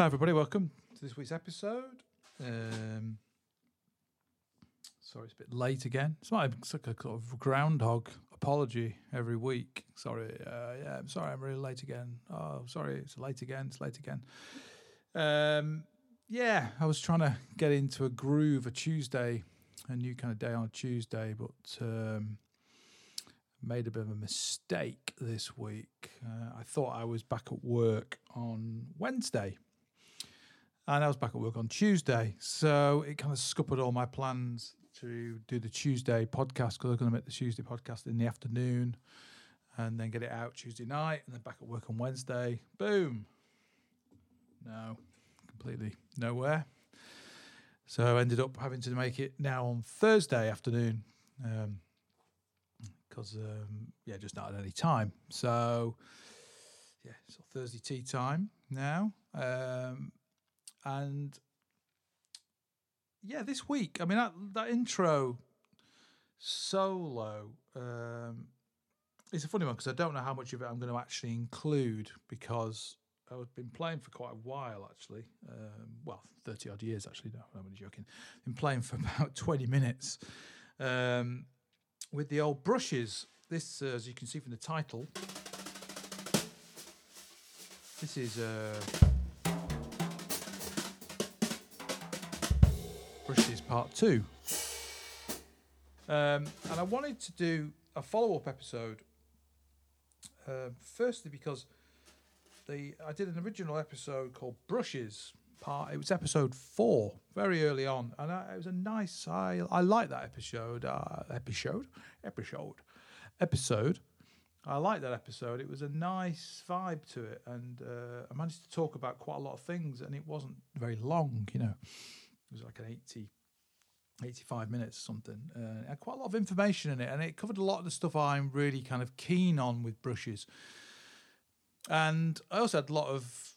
Hi, everybody. Welcome to this week's episode. Um, sorry, it's a bit late again. It's like, a sort of groundhog apology every week. Sorry, uh, yeah, I'm sorry, I'm really late again. Oh, sorry, it's late again. It's late again. Um, yeah, I was trying to get into a groove a Tuesday, a new kind of day on a Tuesday, but um, made a bit of a mistake this week. Uh, I thought I was back at work on Wednesday and I was back at work on Tuesday. So it kind of scuppered all my plans to do the Tuesday podcast because I was going to make the Tuesday podcast in the afternoon and then get it out Tuesday night and then back at work on Wednesday. Boom. No, completely nowhere. So I ended up having to make it now on Thursday afternoon because, um, um, yeah, just not at any time. So, yeah, so Thursday tea time now. Um, and yeah, this week, I mean, that, that intro solo um, it's a funny one because I don't know how much of it I'm going to actually include because I've been playing for quite a while actually. Um, well, 30 odd years actually. No, I'm only joking. I've been playing for about 20 minutes um, with the old brushes. This, uh, as you can see from the title, this is. Uh, Brushes Part 2. Um, and I wanted to do a follow up episode. Uh, firstly, because the I did an original episode called Brushes Part. It was episode four, very early on, and I, it was a nice. I I like that episode. Uh, episode, episode, episode. I like that episode. It was a nice vibe to it, and uh, I managed to talk about quite a lot of things, and it wasn't very long. You know, it was like an 80, 85 minutes or something. Uh, it had quite a lot of information in it, and it covered a lot of the stuff I'm really kind of keen on with brushes. And I also had a lot of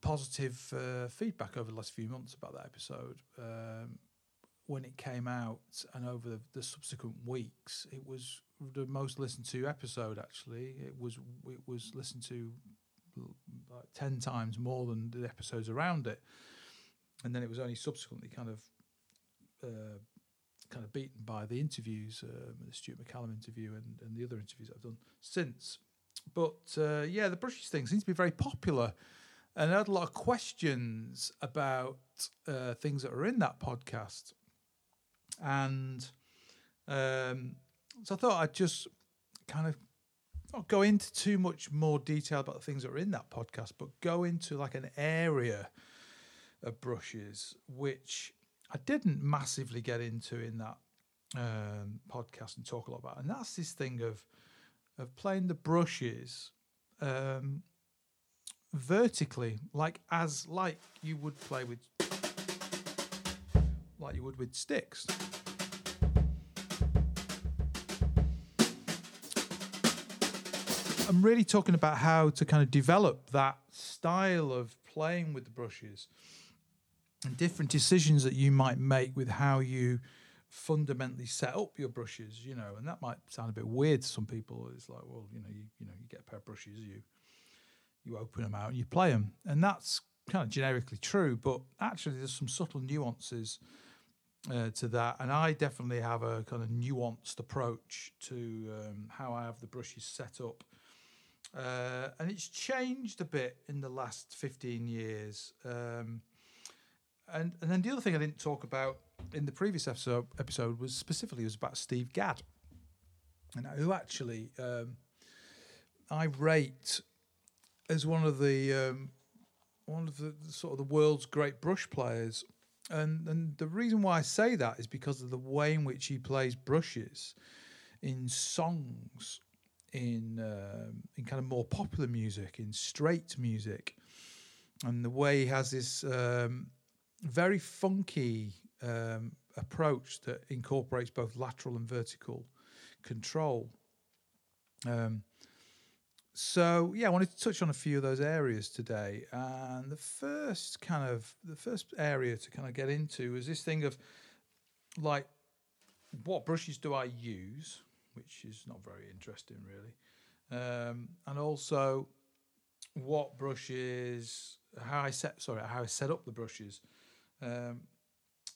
positive uh, feedback over the last few months about that episode. Um, when it came out and over the, the, subsequent weeks, it was the most listened to episode. Actually, it was it was listened to like ten times more than the episodes around it and then it was only subsequently kind of uh, kind of beaten by the interviews, um, the Stuart McCallum interview and, and the other interviews I've done since. But uh, yeah, the brushes thing seems to be very popular. And I had a lot of questions about uh, things that are in that podcast. And um, so I thought I'd just kind of not go into too much more detail about the things that are in that podcast, but go into like an area of brushes, which I didn't massively get into in that um, podcast and talk a lot about. And that's this thing of of playing the brushes um, vertically, like as like you would play with like you would with sticks. I'm really talking about how to kind of develop that style of playing with the brushes and different decisions that you might make with how you fundamentally set up your brushes, you know, and that might sound a bit weird to some people. It's like, well, you know, you, you know, you get a pair of brushes, you you open them out and you play them, and that's kind of generically true. But actually, there's some subtle nuances uh, to that, and I definitely have a kind of nuanced approach to um, how I have the brushes set up. Uh, and it's changed a bit in the last 15 years. Um, and and then the other thing I didn't talk about in the previous episode episode was specifically was about Steve Gadd, and who actually um, I rate as one of the um, one of the sort of the world's great brush players. And and the reason why I say that is because of the way in which he plays brushes in songs, in um, in kind of more popular music, in straight music, and the way he has this um, very funky um, approach that incorporates both lateral and vertical control. Um, so yeah, I wanted to touch on a few of those areas today. And the first kind of the first area to kind of get into is this thing of like what brushes do I use, which is not very interesting really, um, and also what brushes how I set sorry how I set up the brushes. Um,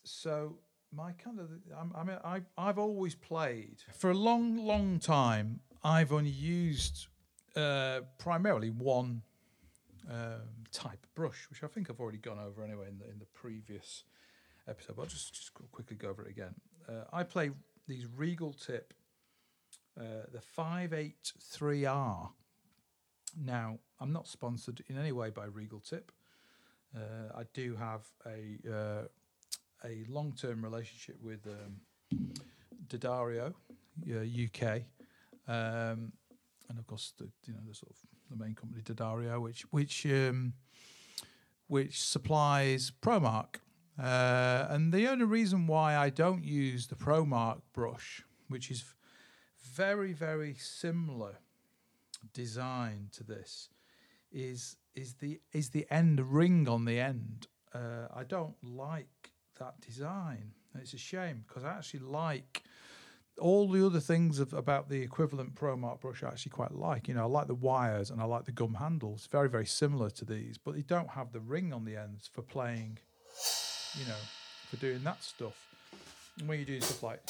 so my kind of I'm, I mean I I've always played for a long long time. I've only used uh, primarily one um, type brush, which I think I've already gone over anyway in the in the previous episode. But I'll just just quickly go over it again. Uh, I play these Regal Tip, uh, the five eight three R. Now I'm not sponsored in any way by Regal Tip. Uh, I do have a uh, a long term relationship with um, D'Addario, UK, um, and of course the you know the sort of the main company D'Addario, which which um, which supplies Promark. Uh, and the only reason why I don't use the Promark brush, which is very very similar design to this, is is the is the end ring on the end. Uh, I don't like that design. It's a shame because I actually like all the other things of, about the equivalent ProMark brush. I actually quite like. You know, I like the wires and I like the gum handles. Very very similar to these, but they don't have the ring on the ends for playing. You know, for doing that stuff. And when you do stuff like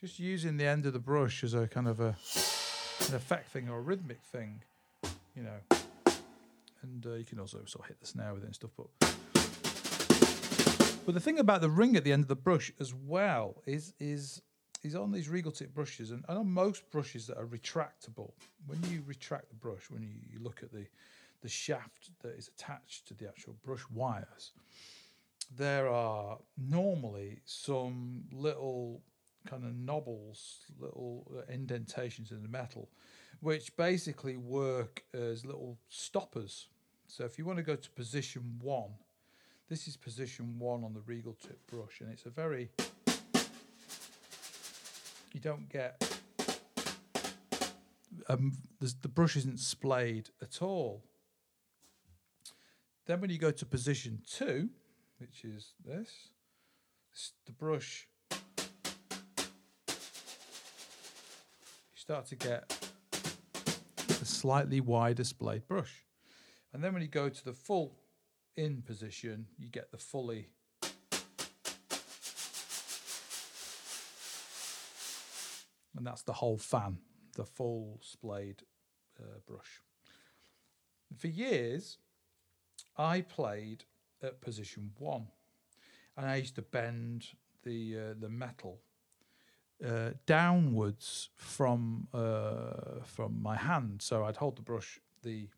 just using the end of the brush as a kind of a an effect thing or a rhythmic thing, you know. And uh, you can also sort of hit the snare with it and stuff. But but the thing about the ring at the end of the brush as well is is is on these regal tip brushes and, on most brushes that are retractable. When you retract the brush, when you, you look at the the shaft that is attached to the actual brush wires, there are normally some little kind of knobbles, little indentations in the metal, which basically work as little stoppers. So if you want to go to position one, this is position one on the Regal tip brush, and it's a very you don't get um, the brush isn't splayed at all. Then when you go to position two, which is this, the brush start to get a slightly wider splayed brush. And then when you go to the full in position, you get the fully and that's the whole fan, the full splayed uh, brush. For years, I played at position one, and I used to bend the uh, the metal uh, downwards from uh, from my hand. So I'd hold the brush. The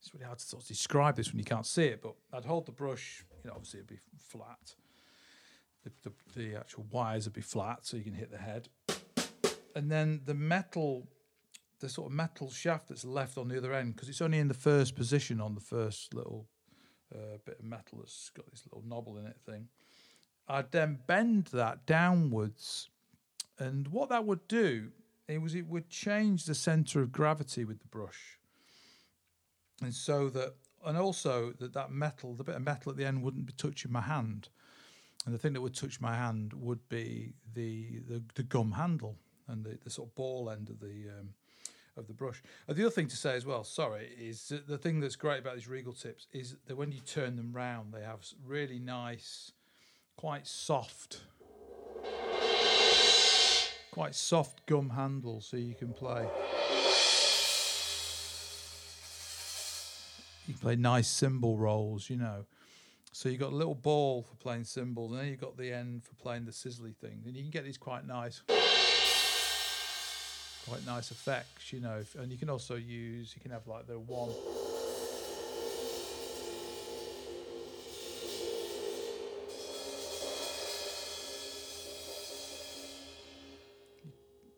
it's really hard to sort of describe this when you can't see it, but I'd hold the brush. You know, obviously it'd be flat. The, the, the actual wires would be flat, so you can hit the head. And then the metal, the sort of metal shaft that's left on the other end, because it's only in the first position on the first little uh, bit of metal that's got this little knobble in it thing I'd then bend that downwards. And what that would do, it was it would change the center of gravity with the brush. And so that, and also that that metal, the bit of metal at the end wouldn't be touching my hand. And the thing that would touch my hand would be the the, the gum handle and the, the sort of ball end of the um, of the brush. And the other thing to say as well, sorry, is the thing that's great about these regal tips is that when you turn them round, they have really nice quite soft, quite soft gum handles, so you can play. You can play nice cymbal rolls, you know. So you've got a little ball for playing cymbals, and then you've got the end for playing the sizzly thing. And you can get these quite nice, quite nice effects, you know. And you can also use, you can have like the one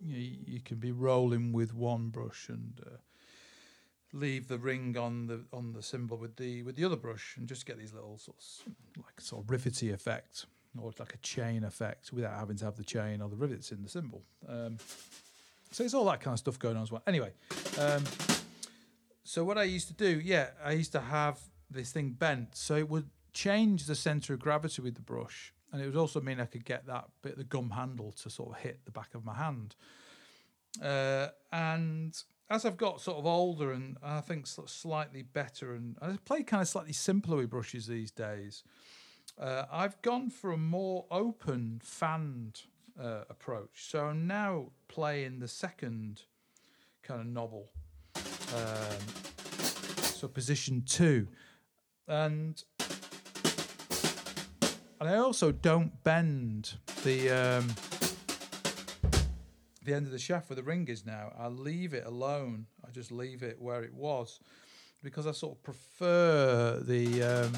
you, you can be rolling with one brush and uh, leave the ring on the on the cymbal with the with the other brush and just get these little sort of like sort of rivety effect or like a chain effect without having to have the chain or the rivets in the cymbal. Um, so it's all that kind of stuff going on as well. Anyway, um, so what I used to do, yeah, I used to have this thing bent so it would change the center of gravity with the brush and it would also mean I could get that bit of the gum handle to sort of hit the back of my hand. Uh, and as I've got sort of older and I think sort of slightly better, and I play kind of slightly simpler with brushes these days. Uh, I've gone for a more open fanned uh, approach. So I'm now playing the second kind of novel. Um, so position two, and and I also don't bend the um, the end of the shaft where the ring is now. I leave it alone. I just leave it where it was because I sort of prefer the um,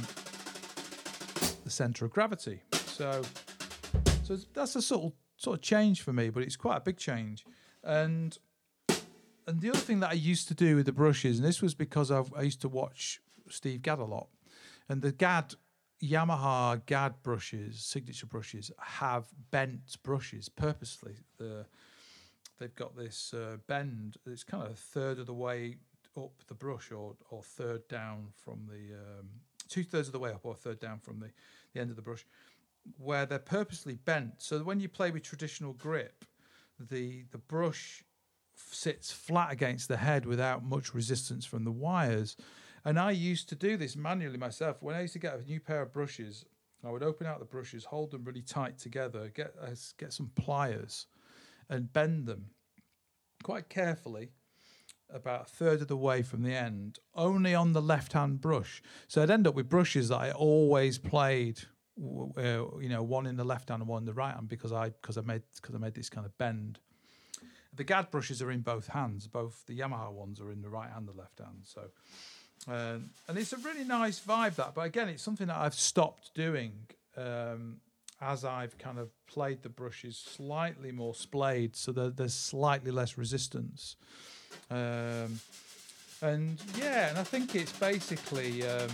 the center of gravity. So so that's a sort of sort of change for me, but it's quite a big change. And and the other thing that I used to do with the brushes, and this was because I've, I used to watch Steve Gadd a lot, and the Gadd Yamaha Gadd brushes, signature brushes, have bent brushes purposely. The they've got this uh, bend. It's kind of a third of the way up the brush, or or third down from the um, two thirds of the way up, or third down from the the end of the brush, where they're purposely bent. So when you play with traditional grip, the the brush sits flat against the head without much resistance from the wires and I used to do this manually myself. When I used to get a new pair of brushes, I would open out the brushes, hold them really tight together, get uh, get some pliers, and bend them quite carefully, about a third of the way from the end, only on the left-hand brush. So I'd end up with brushes that I always played, uh, you know, one in the left hand and one in the right hand because I because I made because I made this kind of bend. The Gadd brushes are in both hands. Both the Yamaha ones are in the right hand and the left hand. So um, and it's a really nice vibe that, but again, it's something that I've stopped doing um, as I've kind of played the brushes slightly more splayed, so that there's slightly less resistance. Um, and yeah, and I think it's basically um,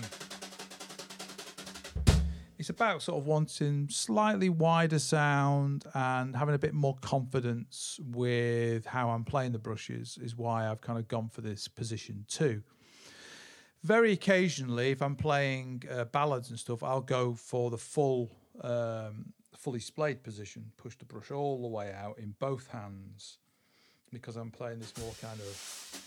it's about sort of wanting slightly wider sound and having a bit more confidence with how I'm playing the brushes is why I've kind of gone for this position too very occasionally, if I'm playing uh, ballads and stuff, I'll go for the full, um, fully splayed position, push the brush all the way out in both hands, because I'm playing this more kind of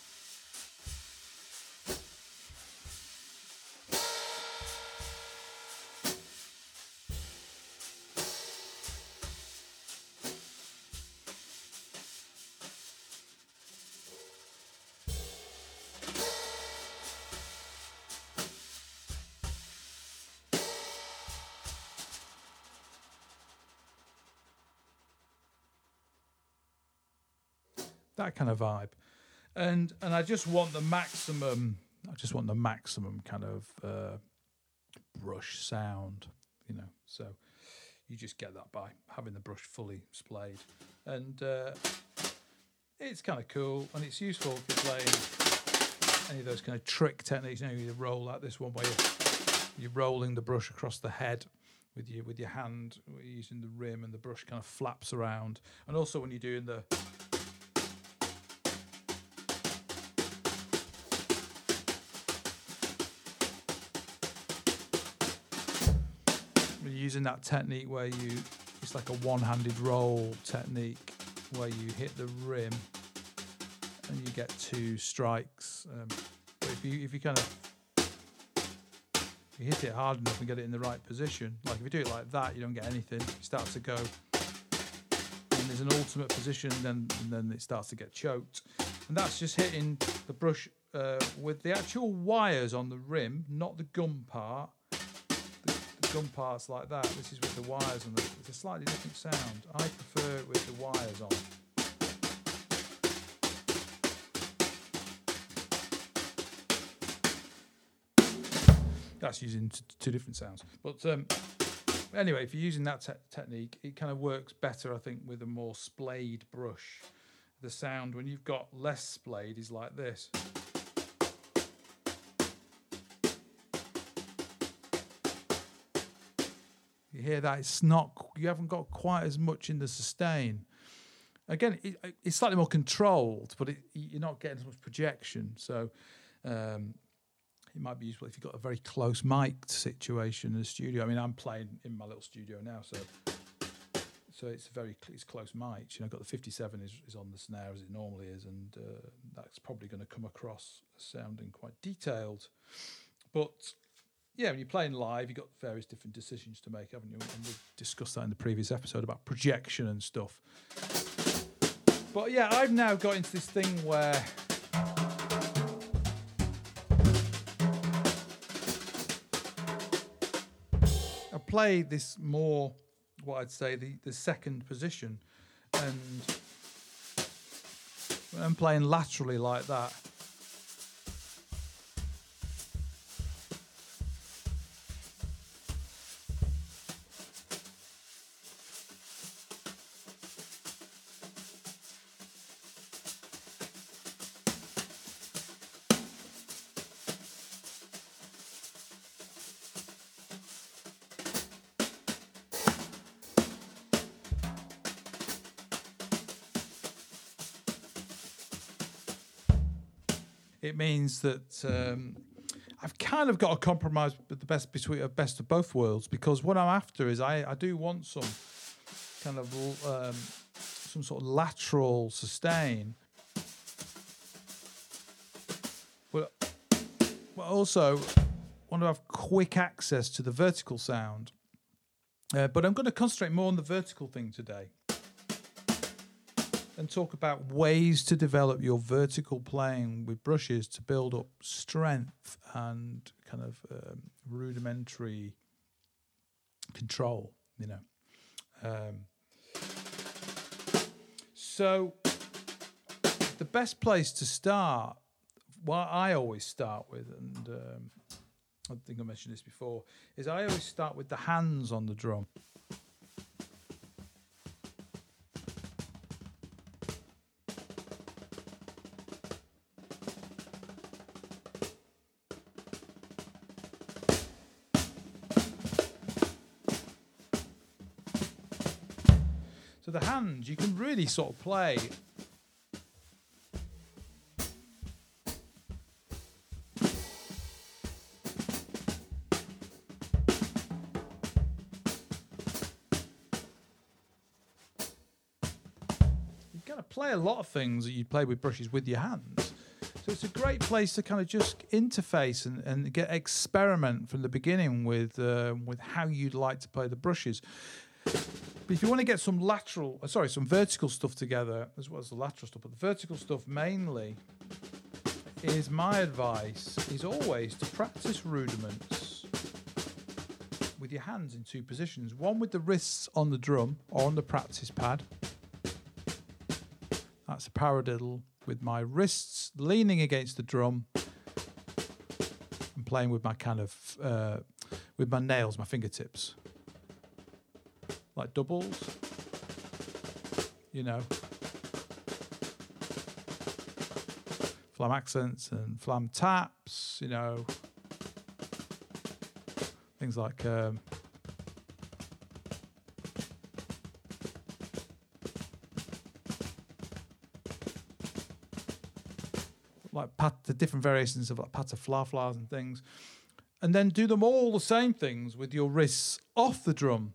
kind of vibe. And and I just want the maximum. I just want the maximum kind of uh, brush sound, you know. So you just get that by having the brush fully splayed, and uh, it's kind of cool and it's useful if you're playing any of those kind of trick techniques. You know, you roll out this one where you're, you're rolling the brush across the head with your with your hand using the rim, and the brush kind of flaps around. And also when you're doing the using that technique where you it's like a one-handed roll technique where you hit the rim and you get two strikes. Um, but if you if you kind of you hit it hard enough and get it in the right position, like if you do it like that, you don't get anything. You start to go, and there's an ultimate position, then and then it starts to get choked, and that's just hitting the brush uh, with the actual wires on the rim, not the gum part drum parts like that. This is with the wires on. It's a slightly different sound. I prefer it with the wires on. That's using t- two different sounds. But um, anyway, if you're using that te- technique, it kind of works better, I think, with a more splayed brush. The sound when you've got less splayed is like this. You hear that? It's not. You haven't got quite as much in the sustain. Again, it, it's slightly more controlled, but it, you're not getting as much projection. So, um, it might be useful if you've got a very close mic situation in the studio. I mean, I'm playing in my little studio now, so so it's very it's close mics. You know, got the 57 is, is on the snare as it normally is, and uh, that's probably going to come across sounding quite detailed. But yeah, when you're playing live, you've got various different decisions to make, haven't you? And we've discussed that in the previous episode about projection and stuff. But yeah, I've now got into this thing where I play this more, what I'd say, the, the second position. And I'm playing laterally like that, means that um, I've kind of got a compromise with the best between a best of both worlds because what I'm after is I, I do want some kind of um, some sort of lateral sustain, but but also want to have quick access to the vertical sound. Uh, but I'm going to concentrate more on the vertical thing today and talk about ways to develop your vertical playing with brushes to build up strength and kind of um, rudimentary control, you know. Um, so, the best place to start, what I always start with, and um, I think I mentioned this before, is I always start with the hands on the drum. The hands, you can really sort of play. You're going to play a lot of things that you play with brushes with your hands. So it's a great place to kind of just interface and, and get experiment from the beginning with uh, with how you'd like to play the brushes. But if you want to get some lateral, uh, sorry, some vertical stuff together as well as the lateral stuff, but the vertical stuff mainly is my advice is always to practice rudiments with your hands in two positions. One with the wrists on the drum or on the practice pad. That's a paradiddle with my wrists leaning against the drum and playing with my kind of uh, with my nails, my fingertips like doubles, you know, flam accents and flam taps, you know, things like um, like pat the different variations of like patafla and things, and then do them all the same things with your wrists off the drum.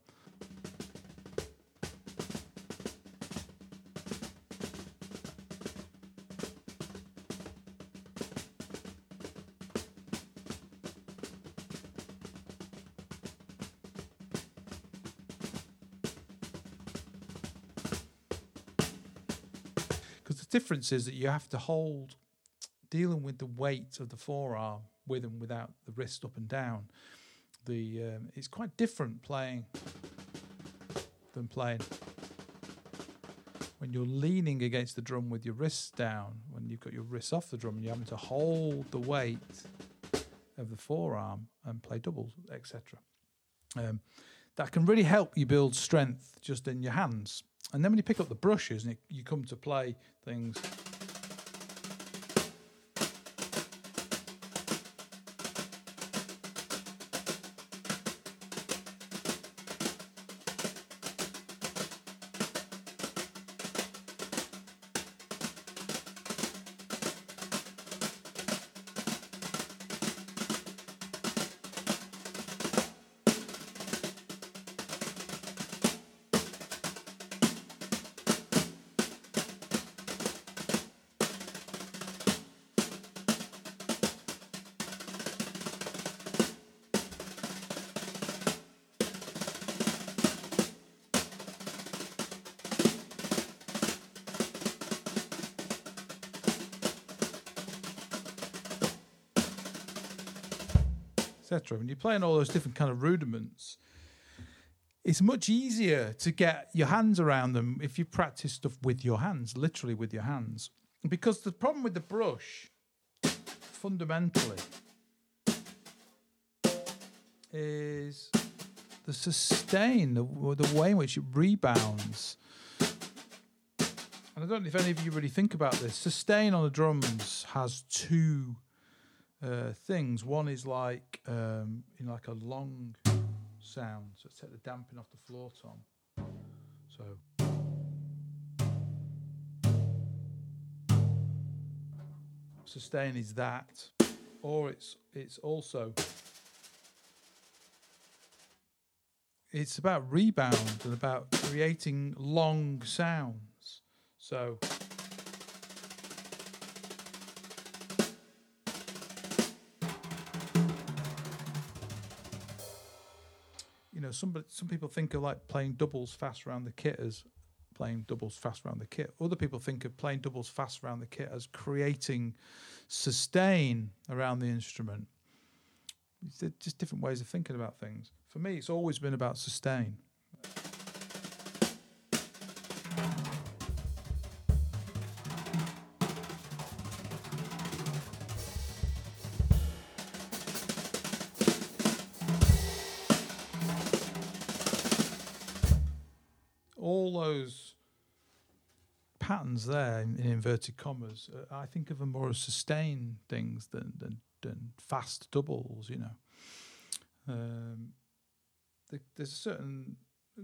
Is that you have to hold, dealing with the weight of the forearm with and without the wrist up and down. The um, it's quite different playing than playing when you're leaning against the drum with your wrists down. When you've got your wrists off the drum and you're having to hold the weight of the forearm and play doubles, etc. Um, that can really help you build strength just in your hands. And then when you pick up the brushes and it, you come to play things. Etc. When you're playing all those different kind of rudiments, it's much easier to get your hands around them if you practice stuff with your hands, literally with your hands. Because the problem with the brush, fundamentally, is the sustain, the, the way in which it rebounds. And I don't know if any of you really think about this. Sustain on the drums has two uh, things. One is like um, in like a long sound. So take the damping off the floor tom. So. Sustain is that, or it's it's also it's about rebound and about creating long sounds. So some some people think of like playing doubles fast around the kit as playing doubles fast around the kit. Other people think of playing doubles fast around the kit as creating sustain around the instrument. It's just different ways of thinking about things. For me, it's always been about sustain. There in, in inverted commas, uh, I think of them more as sustain things than, than, than fast doubles, you know. Um, the, there's a certain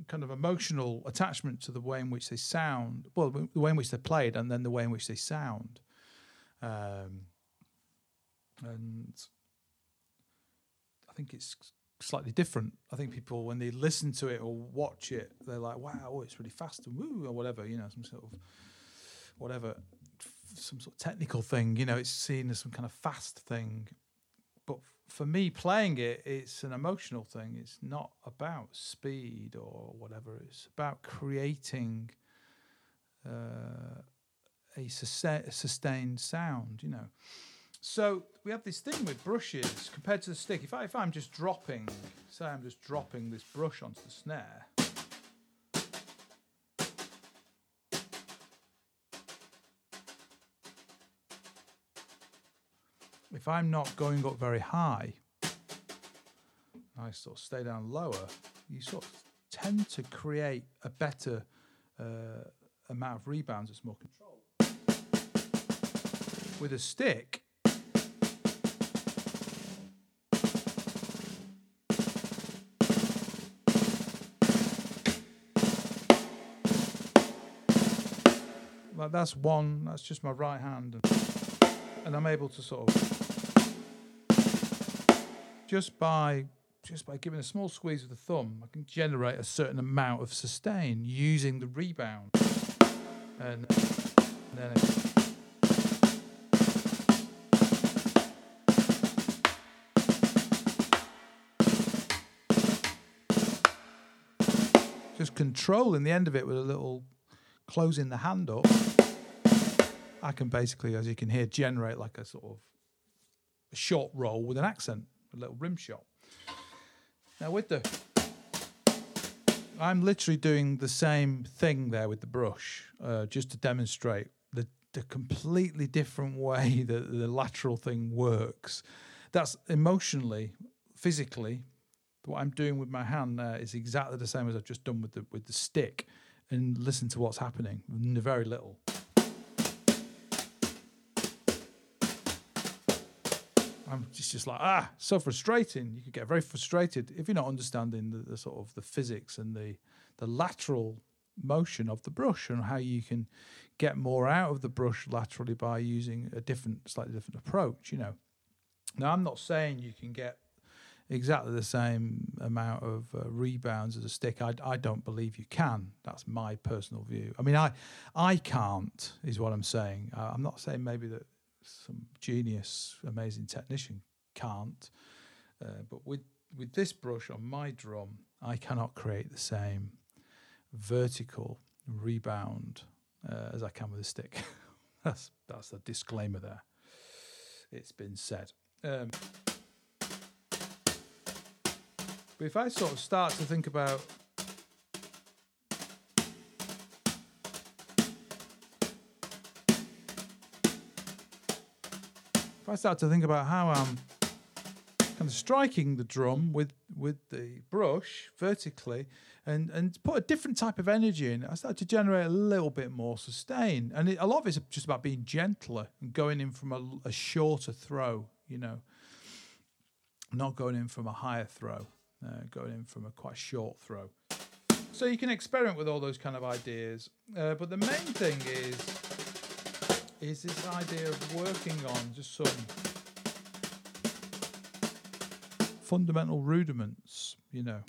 kind of emotional attachment to the way in which they sound, well, the way in which they're played, and then the way in which they sound. Um, and I think it's slightly different. I think people, when they listen to it or watch it, they're like, "Wow, oh, it's really fast," and woo, or whatever, you know, some sort of whatever, some sort of technical thing. You know, it's seen as some kind of fast thing. But for me, playing it, it's an emotional thing. It's not about speed or whatever. It's about creating uh, a sustained sound. You know. So we have this thing with brushes compared to the stick. If, I, if I'm just dropping, say I'm just dropping this brush onto the snare, if I'm not going up very high, I sort of stay down lower, you sort of tend to create a better uh, amount of rebounds It's more controlled. With a stick, Like that's one. That's just my right hand, and, and I'm able to sort of just by just by giving a small squeeze of the thumb, I can generate a certain amount of sustain using the rebound, and, then. It, just controlling the end of it with a little closing the hand up, I can basically, as you can hear, generate like a sort of short roll with an accent, a little rim shot. Now with the, I'm literally doing the same thing there with the brush, uh, just to demonstrate the, the completely different way that the lateral thing works. That's emotionally, physically, what I'm doing with my hand there is exactly the same as I've just done with the with the stick and listen to what's happening. Very little. I'm just, just like ah, so frustrating. You could get very frustrated if you're not understanding the, the sort of the physics and the the lateral motion of the brush and how you can get more out of the brush laterally by using a different, slightly different approach. You know. Now I'm not saying you can get exactly the same amount of uh, rebounds as a stick. I, I don't believe you can. That's my personal view. I mean, I I can't is what I'm saying. Uh, I'm not saying maybe that some genius, amazing technician can't, uh, but with with this brush on my drum, I cannot create the same vertical rebound uh, as I can with a stick. that's that's the disclaimer there. It's been said. Um, But if I sort of start to think about if I start to think about how I'm kind of striking the drum with with the brush vertically and and put a different type of energy in, I start to generate a little bit more sustain. And it, a lot of it's just about being gentler and going in from a, a shorter throw, you know, not going in from a higher throw, uh, going in from a quite short throw. So you can experiment with all those kind of ideas, uh, but the main thing is is this idea of working on just some fundamental rudiments, you know.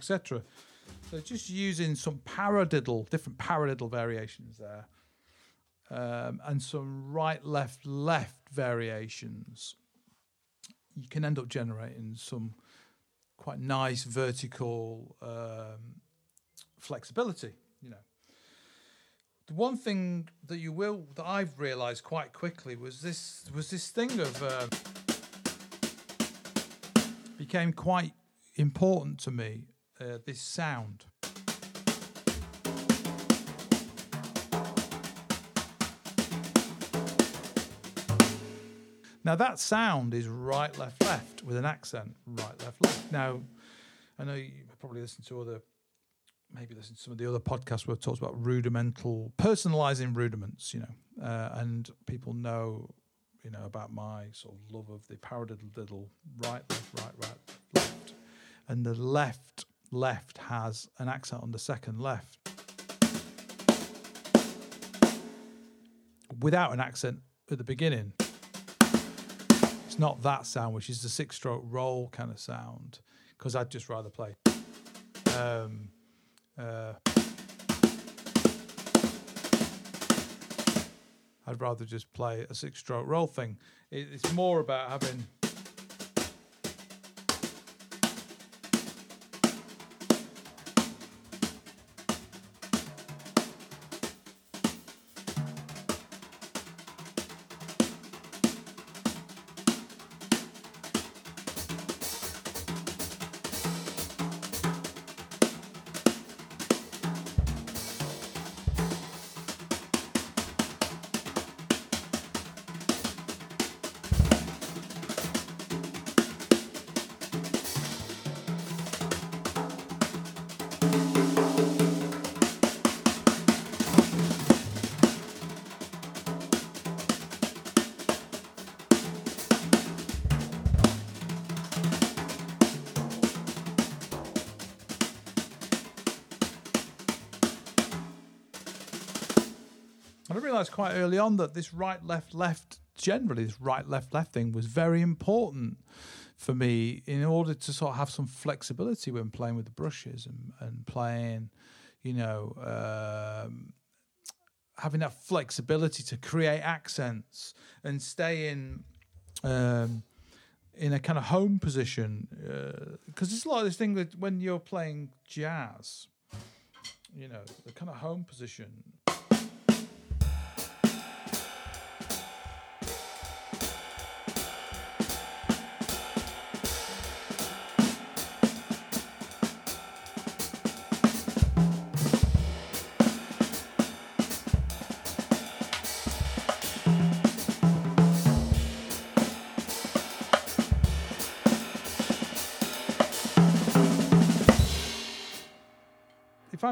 Etc.. So just using some paradiddle, different paradiddle variations there, um, and some right, left, left variations, you can end up generating some quite nice vertical um, flexibility. You know, the one thing that you will that I've realised quite quickly was this was this thing of uh, became quite important to me uh, this sound. Now that sound is right, left, left with an accent. Right, left, left. Now, I know you probably listen to other, maybe listen to some of the other podcasts where it talks about rudimental, personalizing rudiments. You know, uh, and people know, you know, about my sort of love of the paradiddle diddle. Right, left, right, right, left, and the left left has an accent on the second left without an accent at the beginning. It's not that sound, which is the six stroke roll kind of sound, because I'd just rather play. Um, uh, I'd rather just play a six stroke roll thing. It's more about having realised quite early on that this right, left, left, generally, this right, left, left thing was very important for me in order to sort of have some flexibility when playing with the brushes and, and playing, you know, um, having that flexibility to create accents and stay in. Um, in a kind of home position, because uh, it's a lot of this thing that when you're playing jazz, you know, the kind of home position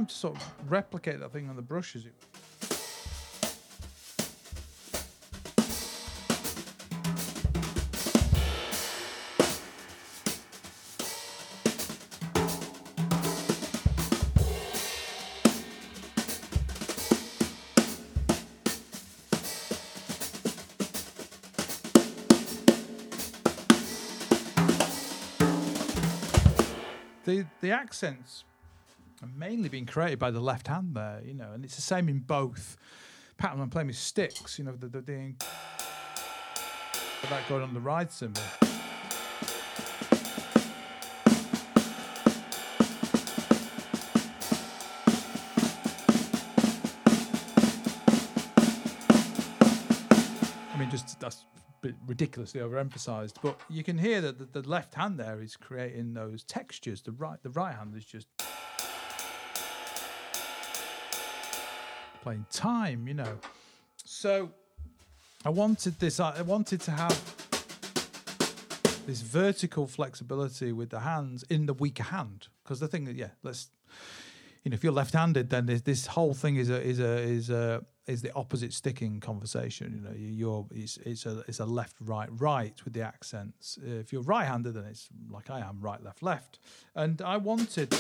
to sort of replicate that thing on the brush as the the accents mainly being created by the left hand there, you know, and it's the same in both. Pattern I'm playing with sticks, you know, the that going on the ride cymbal. I mean, just that's ridiculously overemphasized, but you can hear that the, the left hand there is creating those textures. The right, the right hand is just playing time, you know. So I wanted this. I wanted to have this vertical flexibility with the hands in the weaker hand because the thing that yeah, let's you know, if you're left-handed, then this, this whole thing is a is a is a is the opposite sticking conversation. You know, you- you're it's it's a it's a left right right with the accents. If you're right-handed, then it's like I am right left left. And I wanted.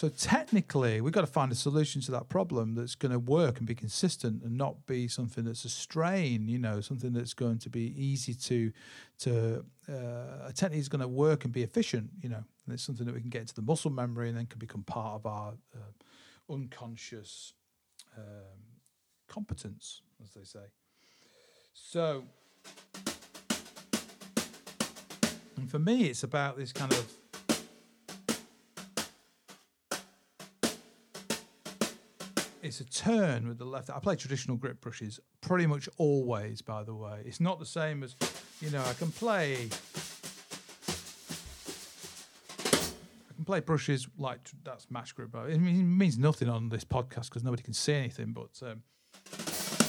So technically, we've got to find a solution to that problem that's going to work and be consistent and not be something that's a strain. You know, something that's going to be easy to to uh, a technique is going to work and be efficient. You know, and it's something that we can get into the muscle memory and then can become part of our uh, unconscious um, competence, as they say. So, and for me, it's about this kind of it's a turn with the left. I play traditional grip brushes pretty much always. By the way, it's not the same as you know. I can play. I can play brushes like that's match grip. It mean- it means nothing on this podcast because nobody can see anything. But um,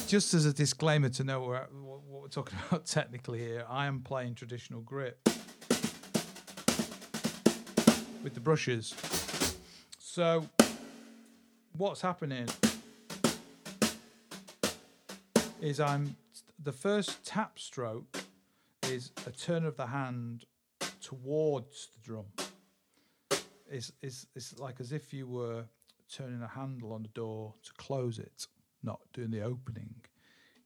just as a disclaimer to know what we're talking about technically here, I am playing traditional grip with the brushes. So what's happening is I'm the first tap stroke is a turn of the hand towards the drum. It's, it's, it's like as if you were turning a handle on the door to close it, not doing the opening.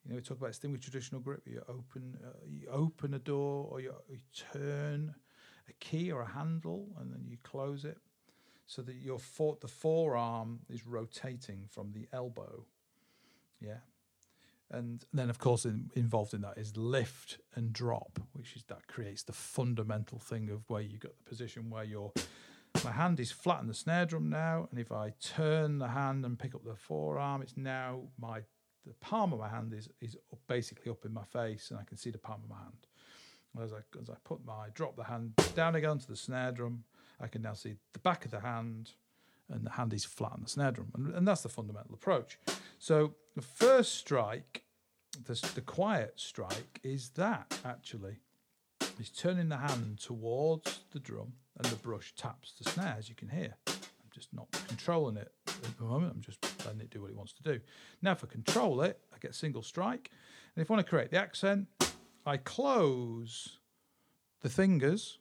You know, we talk about this thing with traditional grip. You open, uh, you open a door, or you, you turn a key or a handle, and then you close it so that your for, the forearm is rotating from the elbow. Yeah. And then, of course, in, involved in that is lift and drop, which is that creates the fundamental thing of where you got the position where your my hand is flat on the snare drum now, and if I turn the hand and pick up the forearm, it's now my the palm of my hand is is basically up in my face, and I can see the palm of my hand. As I as I put my drop the hand down again to the snare drum, I can now see the back of the hand, and the hand is flat on the snare drum, and, and that's the fundamental approach. So the first strike, the, the quiet strike, is that actually is turning the hand towards the drum, and the brush taps the snare, as you can hear. I'm just not controlling it at the moment. I'm just letting it do what it wants to do. Now, if I control it, I get single strike, and if I want to create the accent, I close the fingers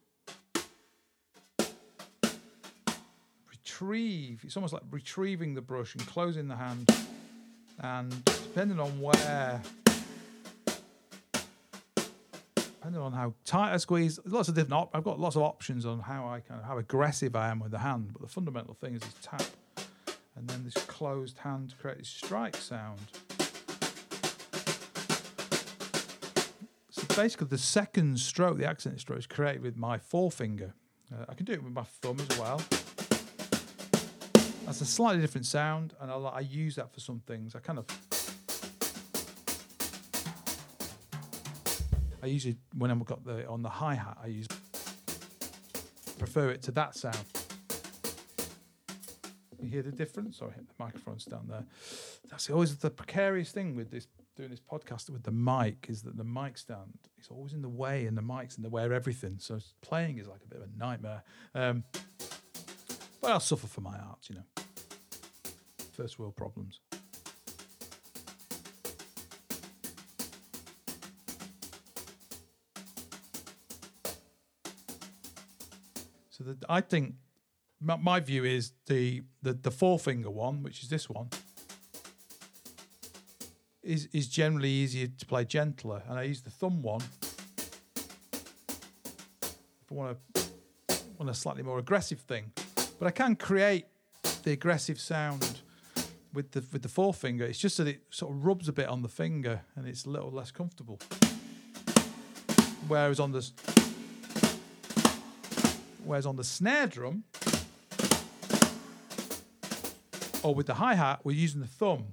retrieve. It's almost like retrieving the brush and closing the hand. And depending on where, depending on how tight I squeeze, lots of different. Op- I've got lots of options on how I kind of how aggressive I am with the hand. But the fundamental thing is this tap, and then this closed hand to create this strike sound. So basically, the second stroke, the accent stroke, is created with my forefinger. Uh, I can do it with my thumb as well. That's a slightly different sound, and I, I use that for some things. I kind of, I usually when I've got the on the hi hat, I use prefer it to that sound. You hear the difference? Sorry, the microphone's down there. That's always the precarious thing with this doing this podcast with the mic is that the mic stand is always in the way, and the mic's in the way of everything. So playing is like a bit of a nightmare. Um, but I'll suffer for my art, you know. First world problems. So the, I think my, my view is the, the the forefinger one, which is this one, is is generally easier to play gentler, and I use the thumb one. If I want to want a slightly more aggressive thing. But I can create the aggressive sound with the with the forefinger. It's just that it sort of rubs a bit on the finger and it's a little less comfortable. Whereas on the whereas on the snare drum or with the hi hat, we're using the thumb.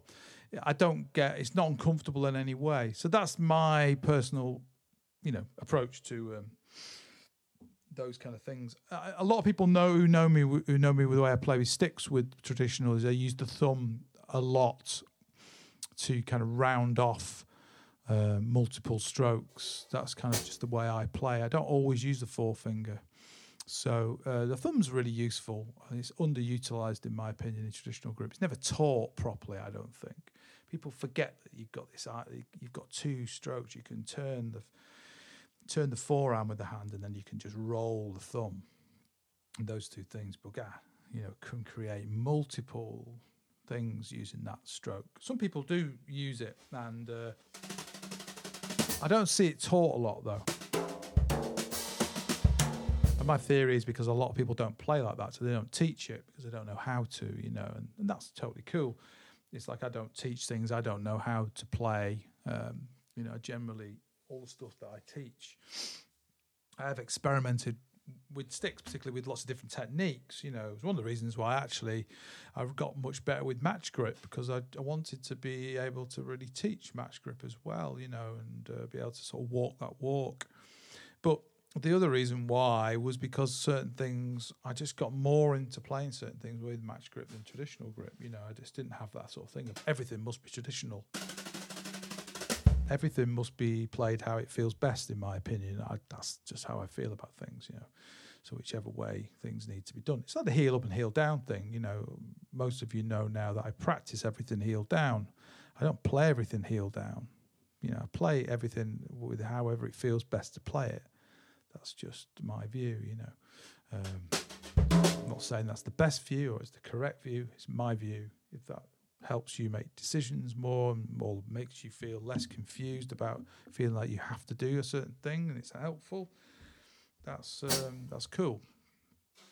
I don't get it's not uncomfortable in any way. So that's my personal, you know, approach to um, those kind of things. A, lot of people know who know me who know me with the way I play with sticks with traditional is I use the thumb a lot to kind of round off uh, multiple strokes. That's kind of just the way I play. I don't always use the forefinger. So uh, the thumb's really useful. It's underutilized, in my opinion, in traditional grip. It's never taught properly. I don't think people forget that you've got this. uh, You've got two strokes. You can turn the turn the forearm with the hand, and then you can just roll the thumb. And those two things, but yeah, you know, can create multiple things using that stroke. Some people do use it, and uh, I don't see it taught a lot though. And my theory is because a lot of people don't play like that, so they don't teach it because they don't know how to, you know, and, and that's totally cool. It's like I don't teach things I don't know how to play. Um, you know, generally all the stuff that I teach, I have experimented with sticks, particularly with lots of different techniques. You know, it's one of the reasons why actually I've got much better with match grip because I, I wanted to be able to really teach match grip as well, you know, and uh, be able to sort of walk that walk. But the other reason why was because certain things I just got more into playing certain things with match grip than traditional grip. You know, I just didn't have that sort of thing of everything must be traditional. Everything must be played how it feels best, in my opinion. I, that's just how I feel about things, you know. So whichever way things need to be done, it's like the heel up and heel down thing. You know, most of you know now that I practice everything heel down. I don't play everything heel down. You know, I play everything with however it feels best to play it. That's just my view, you know. Um, I'm not saying that's the best view or it's the correct view. It's my view. If that helps you make decisions more or makes you feel less confused about feeling like you have to do a certain thing and it's helpful, that's um, that's cool.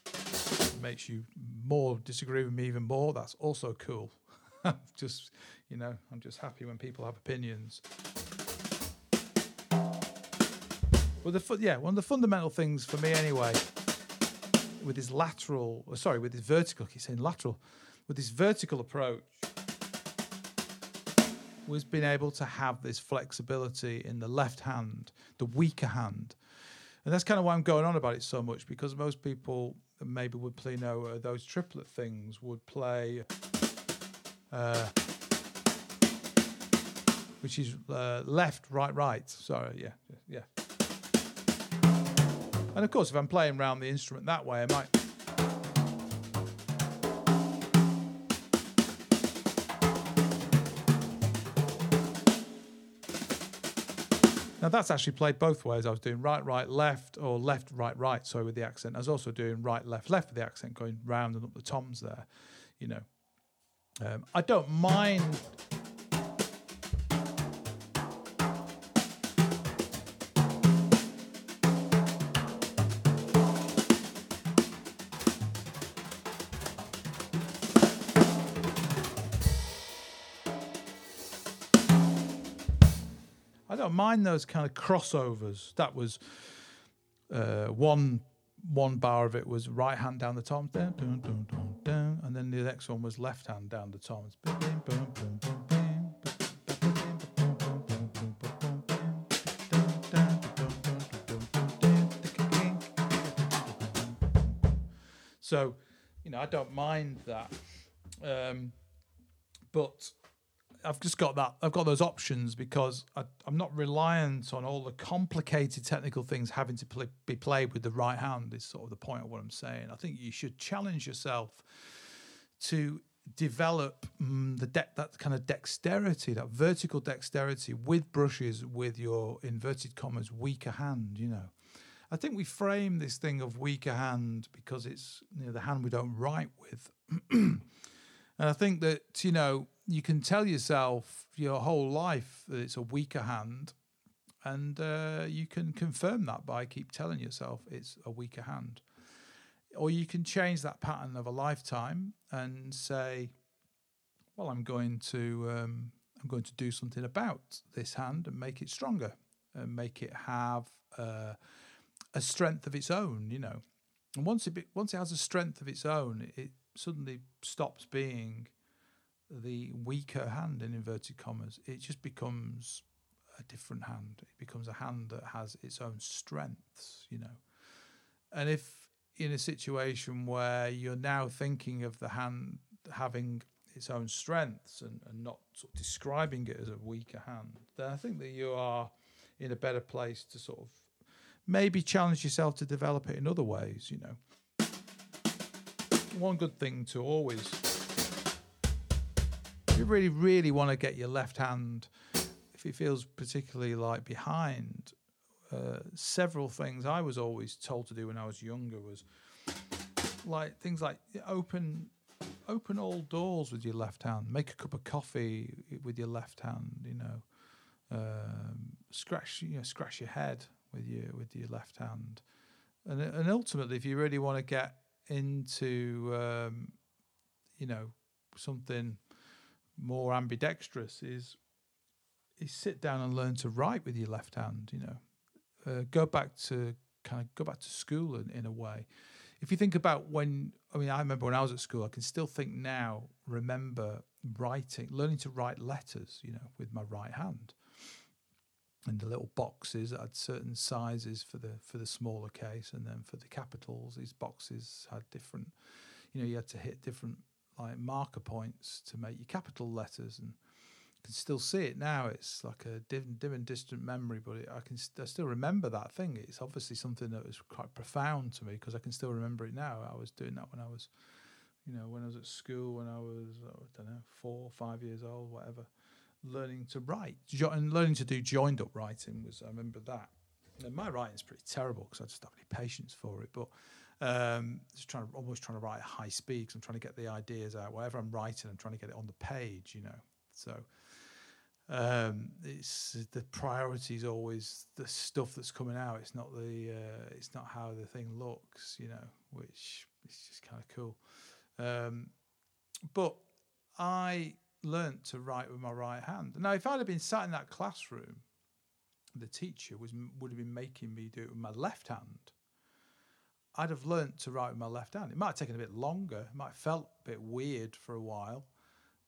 It makes you more disagree with me even more. That's also cool. just you know, I'm just happy when people have opinions. Well, the fu- yeah, one of the fundamental things for me anyway, with his lateral, uh, sorry, with his vertical, keep saying lateral, with his vertical approach, was being able to have this flexibility in the left hand, the weaker hand, and that's kind of why I'm going on about it so much because most people maybe would play, know, uh, those triplet things would play. Uh, which is uh, left, right, right. Sorry, yeah, yeah. And of course, if I'm playing around the instrument that way, I might. Now that's actually played both ways. I was doing right, right, left, or left, right, right. Sorry, with the accent. I was also doing right, left, left with the accent, going round and up the toms there. You know, um, I don't mind don't mind those kind of crossovers. That was uh, one one bar of it was right hand down the tom, dun, dun, dun, dun, dun, and then the next one was left hand down the tom. So, you know, I don't mind that. Um, but I've just got that. I've got those options because I, I'm not reliant on all the complicated technical things having to play, be played with the right hand. Is sort of the point of what I'm saying. I think you should challenge yourself to develop mm, the de- that kind of dexterity, that vertical dexterity with brushes, with your inverted commas weaker hand. You know, I think we frame this thing of weaker hand because it's you know the hand we don't write with. And I think that, you know, you can tell yourself your whole life that it's a weaker hand, and uh, you can confirm that by keep telling yourself it's a weaker hand. or you can change that pattern of a lifetime and say, well, I'm going to um, I'm going to do something about this hand and make it stronger and make it have uh, a strength of its own. You know, and once it be, once it has a strength of its own, it suddenly stops being the weaker hand in inverted commas. It just becomes a different hand. It becomes a hand that has its own strengths. You know, and if in a situation where you're now thinking of the hand having its own strengths and, and not sort of describing it as a weaker hand, then I think that you are in a better place to sort of maybe challenge yourself to develop it in other ways, you know. One good thing to always, you really, really want to get your left hand, if it feels particularly like behind, uh, several things I was always told to do when I was younger was like things like open open all doors with your left hand, make a cup of coffee with your left hand, you know, um, scratch you know scratch your head with your with your left hand, and and ultimately, if you really want to get into um, you know something more ambidextrous, is is sit down and learn to write with your left hand, you know uh, go back to kind of go back to school in, in a way. If you think about when, I mean, I remember when I was at school, I can still think now, remember writing, learning to write letters, you know, with my right hand. And the little boxes had certain sizes for the for the smaller case, and then for the capitals, these boxes had different. You know, you had to hit different like marker points to make your capital letters, and can still see it now. It's like a dim, and distant memory, but it, I can I still remember that thing. It's obviously something that was quite profound to me because I can still remember it now. I was doing that when I was, you know, when I was at school, when I was oh, I don't know four, five years old, whatever, learning to write jo- and learning to do joined up writing was. I remember that. And my writing's pretty terrible because I just don't have any patience for it, but. Um, just trying to almost trying to write at high speed because I'm trying to get the ideas out. Whatever I'm writing, I'm trying to get it on the page, you know. So um, it's the priority is always the stuff that's coming out. It's not the uh, it's not how the thing looks, you know, which is just kind of cool. Um, but I learnt to write with my right hand. Now, if I'd have been sat in that classroom, the teacher was would have been making me do it with my left hand. I'd have learnt to write with my left hand. It might have taken a bit longer. It might have felt a bit weird for a while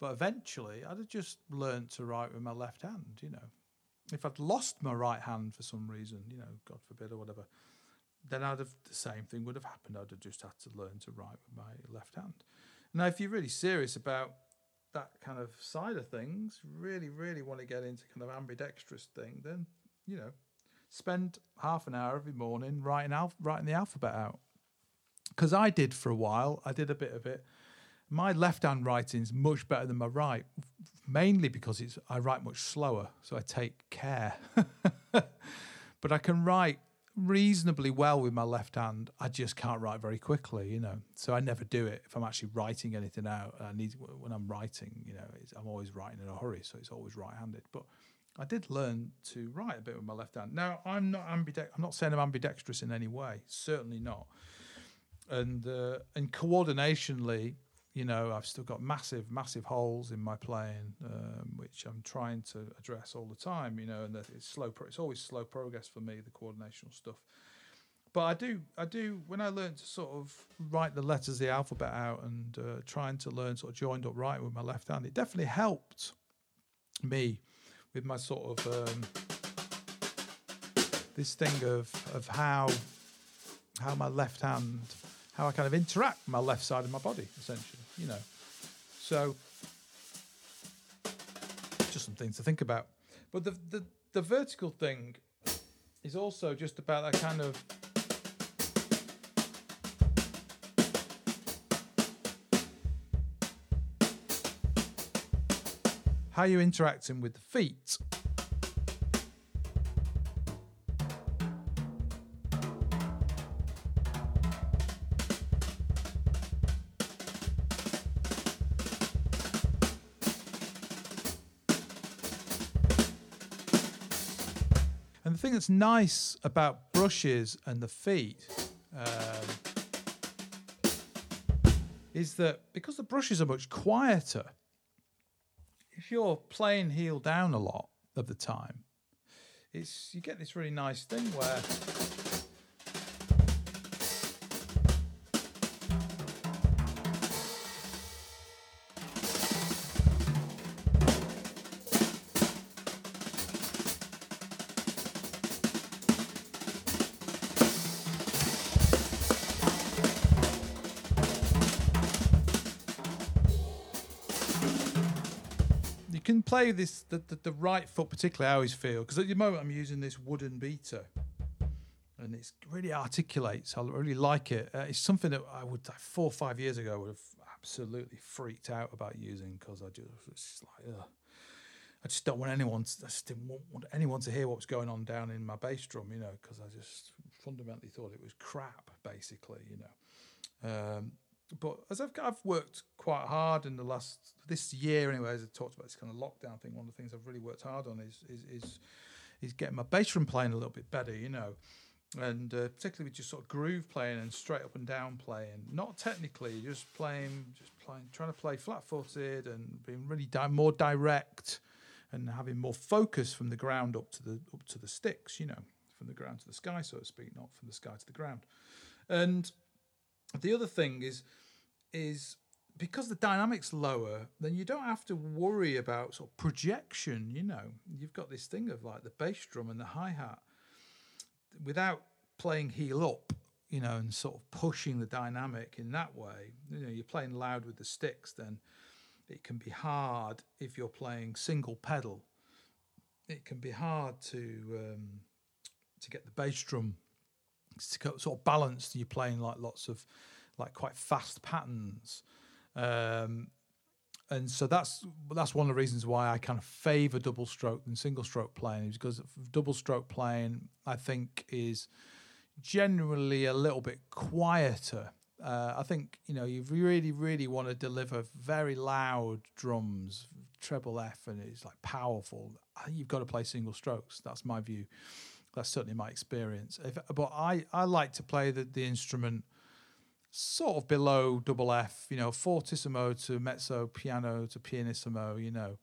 but eventually, I'd have just learned to write with my left hand, you know. If I'd lost my right hand for some reason, you know, God forbid or whatever, then I'd have the same thing would have happened. I'd have just had to learn to write with my left hand. Now, if you're really serious about that kind of side of things, really, really want to get into kind of ambidextrous thing, then you know, spend half an hour every morning writing alph- writing the alphabet out. Because I did for a while. I did a bit of it my left hand writing is much better than my right, mainly because it's I write much slower, so I take care. but I can write reasonably well with my left hand. I just can't write very quickly, you know. So I never do it if I'm actually writing anything out. I need when I'm writing, you know, I'm always writing in a hurry, so it's always right-handed. But I did learn to write a bit with my left hand. Now I'm not ambidex. I'm not saying I'm ambidextrous in any way. Certainly not. And uh, and coordinationally, you know, I've still got massive, massive holes in my playing, um, which I'm trying to address all the time. You know, and it's slow. Pro- it's always slow progress for me, the coordinational stuff. But I do, I do. When I learned to sort of write the letters, the alphabet out, and uh, trying to learn sort of joined up writing with my left hand, it definitely helped me with my sort of um, this thing of of how how my left hand, how I kind of interact my left side of my body, essentially you know. So just some things to think about. But the the, the vertical thing is also just about that kind of how you're interacting with the feet. Nice about brushes and the feet, um, is that because the brushes are much quieter, if you're playing heel down a lot of the time, it's you get this really nice thing where can play this the, the, the right foot particularly I always feel because at the moment I'm using this wooden beater and it's really articulates I really like it uh, it's something that I would like, four or five years ago would have absolutely freaked out about using because I just it's like ugh. I just don't want anyone to, I just didn't want, want anyone to hear what was going on down in my bass drum you know because I just fundamentally thought it was crap basically you know um, but as I've, I've worked quite hard in the last this year anyway, as I talked about this kind of lockdown thing, one of the things I've really worked hard on is is is, is getting my bass drum playing a little bit better, you know, and uh, particularly with just sort of groove playing and straight up and down playing, not technically, just playing, just playing, trying to play flat footed and being really di- more direct and having more focus from the ground up to the up to the sticks, you know, from the ground to the sky, so to speak, not from the sky to the ground, and the other thing is is because the dynamics lower, then you don't have to worry about sort of projection. You know, you've got this thing of like the bass drum and the hi hat without playing heel up. You know, and sort of pushing the dynamic in that way. You know, you're playing loud with the sticks, then it can be hard if you're playing single pedal. It can be hard to um, to get the bass drum to sort of balanced. You're playing like lots of like quite fast patterns. Um, and so that's that's one of the reasons why I kind of favour double stroke than single stroke playing is because double stroke playing I think is generally a little bit quieter. Uh, I think you know you really really want to deliver very loud drums, treble F, and it's like powerful. You've got to play single strokes. That's my view. That's certainly my experience. If, but I, I like to play the, the instrument sort of below double F, you know, fortissimo to mezzo, piano to pianissimo, you know.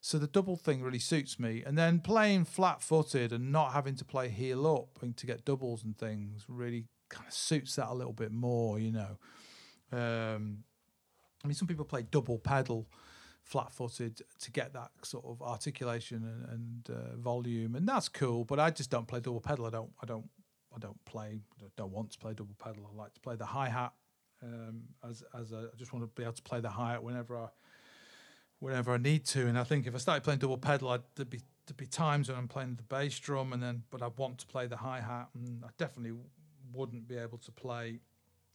So the double thing really suits me. And then playing flat footed and not having to play heel up and to get doubles and things really kind of suits that a little bit more, you know. Um, I mean, some people play double pedal flat footed to get that sort of articulation and, and uh, volume, and that's cool. But I just don't play double pedal. I don't, I don't I don't play, don't want to play double pedal. I like to play the hi hat um, as as a, I just want to be able to play the hi hat whenever I whenever I need to. And I think if I started playing double pedal, I'd, there'd be there'd be times when I'm playing the bass drum, and then but I want to play the hi hat, and I definitely wouldn't be able to play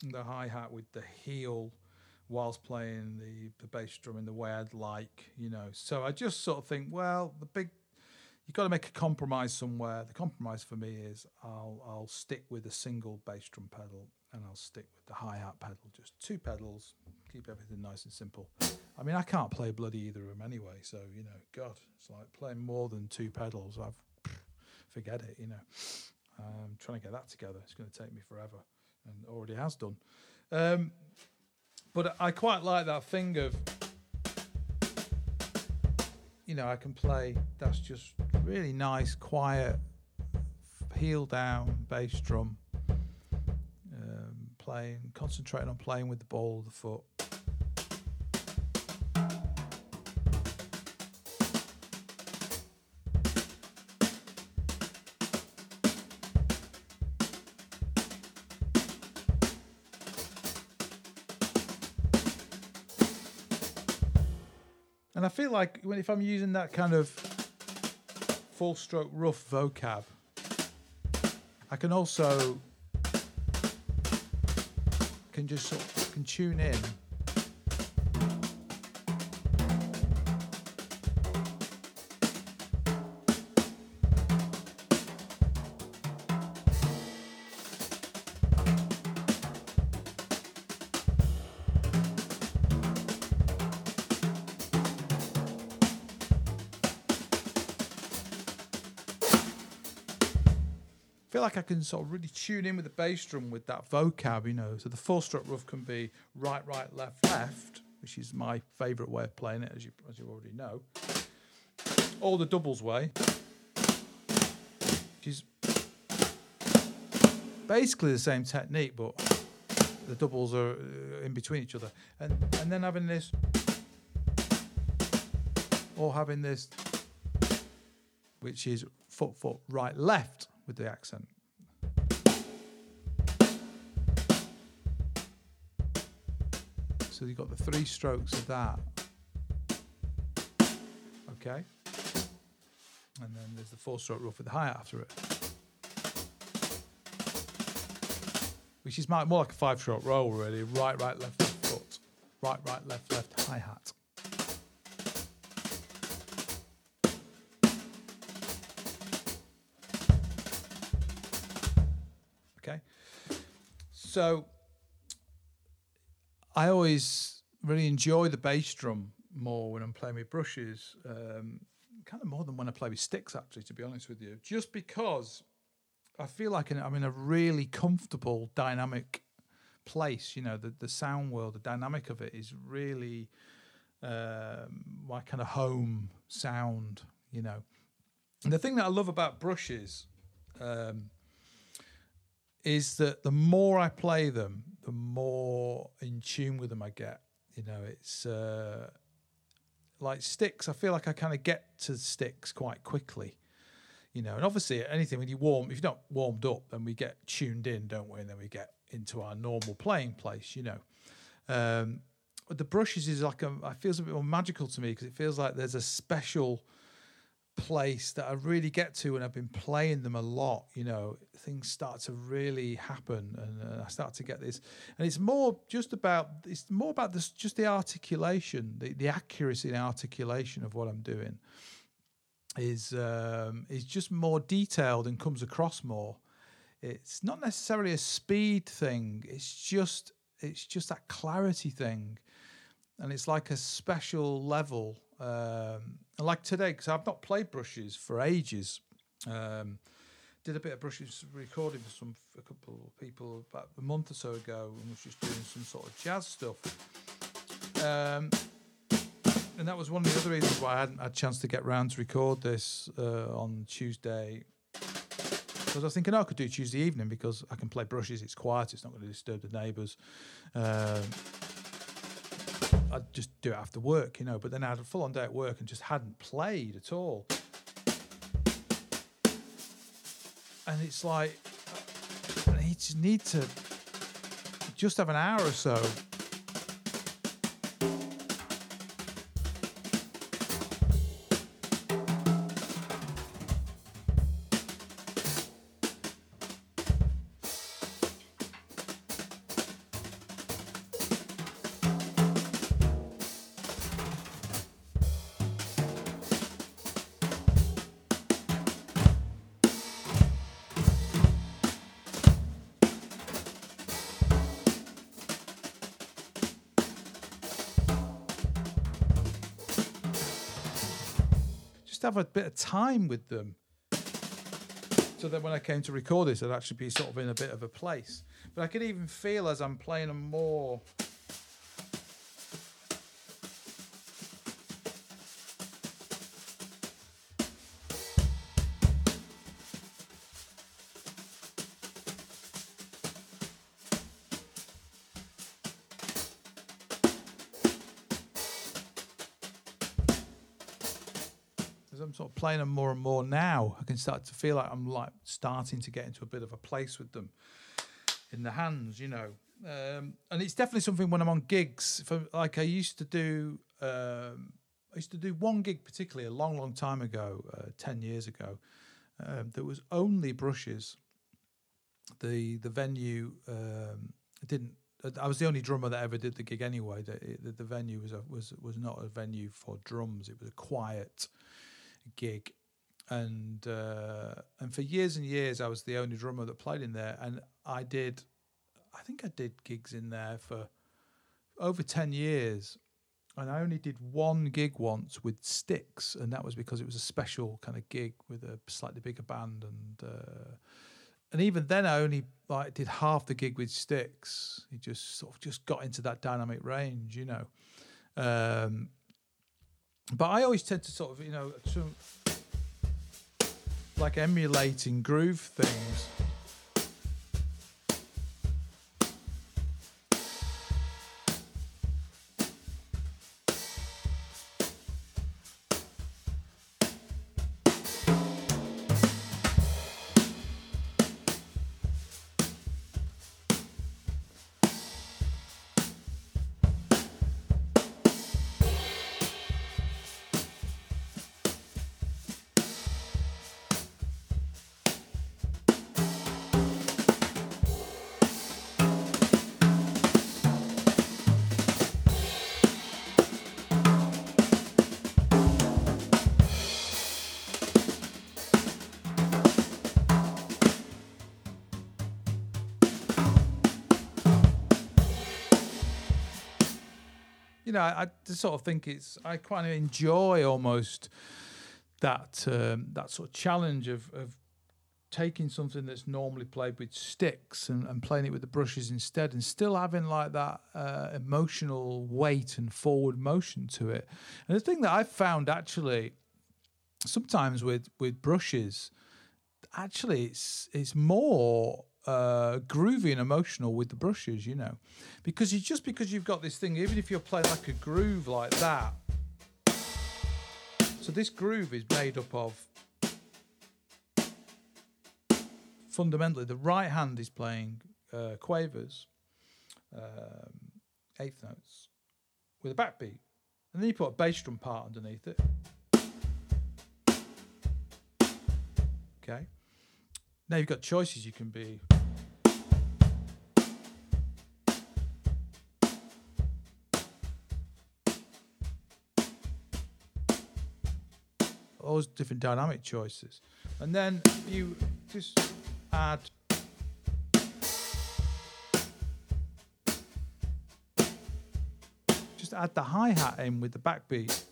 the hi hat with the heel whilst playing the, the bass drum in the way I'd like, you know. So I just sort of think, well, the big you've got to make a compromise somewhere. The compromise for me is I'll I'll stick with a single bass drum pedal and I'll stick with the hi hat pedal, just two pedals, keep everything nice and simple. I mean, I can't play bloody either of them anyway, so you know, God, it's like playing more than two pedals. I've forget it, you know. Um, trying to get that together, it's going to take me forever, and already has done. Um, but I quite like that thing of you know, I can play. That's just really nice, quiet, heel down bass drum. Um, playing, concentrating on playing with the ball of the foot. Feel like when if I'm using that kind of four stroke ruff vocab, I can also can just sort of, can tune in feel like I can sort of really tune in with the bass drum with that vocab, you know. So the four stroke ruff can be right, right, left, left, which is my favourite way of playing it, as you as you already know. Or the doubles way, which is basically the same technique, but the doubles are uh, in between each other, and and then having this, or having this, which is foot foot right left with the accent. So you've got the three strokes of that. Okay. And then there's the four stroke ruff with the hi hat after it. Which is more like a five stroke roll, really. Right, right, left, left foot. Right, right, left, left, hi hat. So I always really enjoy the bass drum more when I'm playing with brushes, um, kind of more than when I play with sticks, actually, to be honest with you, just because I feel like I'm in a really comfortable, dynamic place. You know, the, the sound world, the dynamic of it is really um, my kind of home sound, you know. And the thing that I love about brushes um, is that the more I play them, the more in tune with them I get. You know, it's uh, like sticks. I feel like I kind of get to sticks quite quickly. You know, and obviously anything when you warm, if you're not warmed up, then we get tuned in, don't we? And then we get into our normal playing place. You know, um, but the brushes is like a, it feels a bit more magical to me because it feels like there's a special place that I really get to when I've been playing them a lot. You know, things start to really happen, and uh, I start to get this. And it's more just about it's more about this, just the articulation, the, the accuracy and articulation of what I'm doing is um, is just more detailed and comes across more. It's not necessarily a speed thing. It's just it's just that clarity thing, and it's like a special level um, like today, because I've not played brushes for ages. Um, did a bit of brushes recording for some for a couple of people about a month or so ago, and was just doing some sort of jazz stuff. Um, and that was one of the other reasons why I hadn't had a chance to get round to record this uh, on Tuesday. Because I was thinking oh, I could do Tuesday evening because I can play brushes. It's quiet. It's not going to disturb the neighbours. Um, I'd just do it after work, you know. But then I had a full on day at work and just hadn't played at all. And it's like, I just need to just have an hour or so have a bit of time with them. So that when I came to record this, I'd actually be sort of in a bit of a place. But I can even feel as I'm playing them more playing them more and more now, I can start to feel like I'm like starting to get into a bit of a place with them in the hands, you know. Um, and it's definitely something when I'm on gigs. For, like I used to do, um, I used to do one gig particularly a long, long time ago, uh, ten years ago. Um, there was only brushes. The the venue um, didn't. I was the only drummer that ever did the gig anyway. The, the, the venue was a, was was not a venue for drums. It was a quiet gig, and uh, and for years and years I was the only drummer that played in there, and I did, I think I did gigs in there for over ten years, and I only did one gig once with Sticks, and that was because it was a special kind of gig with a slightly bigger band, and uh, and even then, I only like did half the gig with sticks. It just sort of just got into that dynamic range, you know. Um, but I always tend to sort of, you know, to, like emulating groove things. Know, I, I just sort of think it's I quite enjoy almost that um, that sort of challenge of, of taking something that's normally played with sticks and, and playing it with the brushes instead, and still having like that uh, emotional weight and forward motion to it. And the thing that I've found actually sometimes with with brushes, actually it's it's more uh, groovy and emotional with the brushes, you know, because you just because you've got this thing, even if you're playing like a groove like that. So this groove is made up of fundamentally the right hand is playing uh, quavers, um, eighth notes with a backbeat, and then you put a bass drum part underneath it. Okay. Now you've got choices. You can be those different dynamic choices, and then you just add. Just add the hi hat in with the backbeat,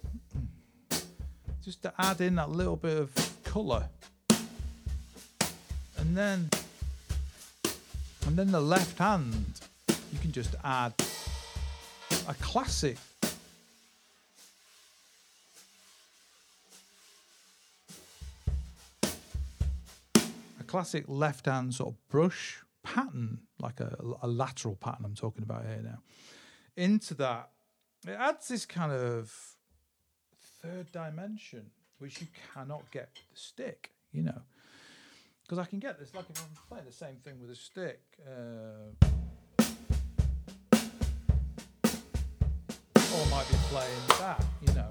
just to add in that little bit of colour, and then and then the left hand, you can just add a classic classic left hand sort of brush pattern, like a, a lateral pattern I'm talking about here now, into that, it adds this kind of third dimension, which you cannot get with the stick, you know. Because I can get this, like if I'm playing the same thing with a stick. Uh, or I might be playing that, you know.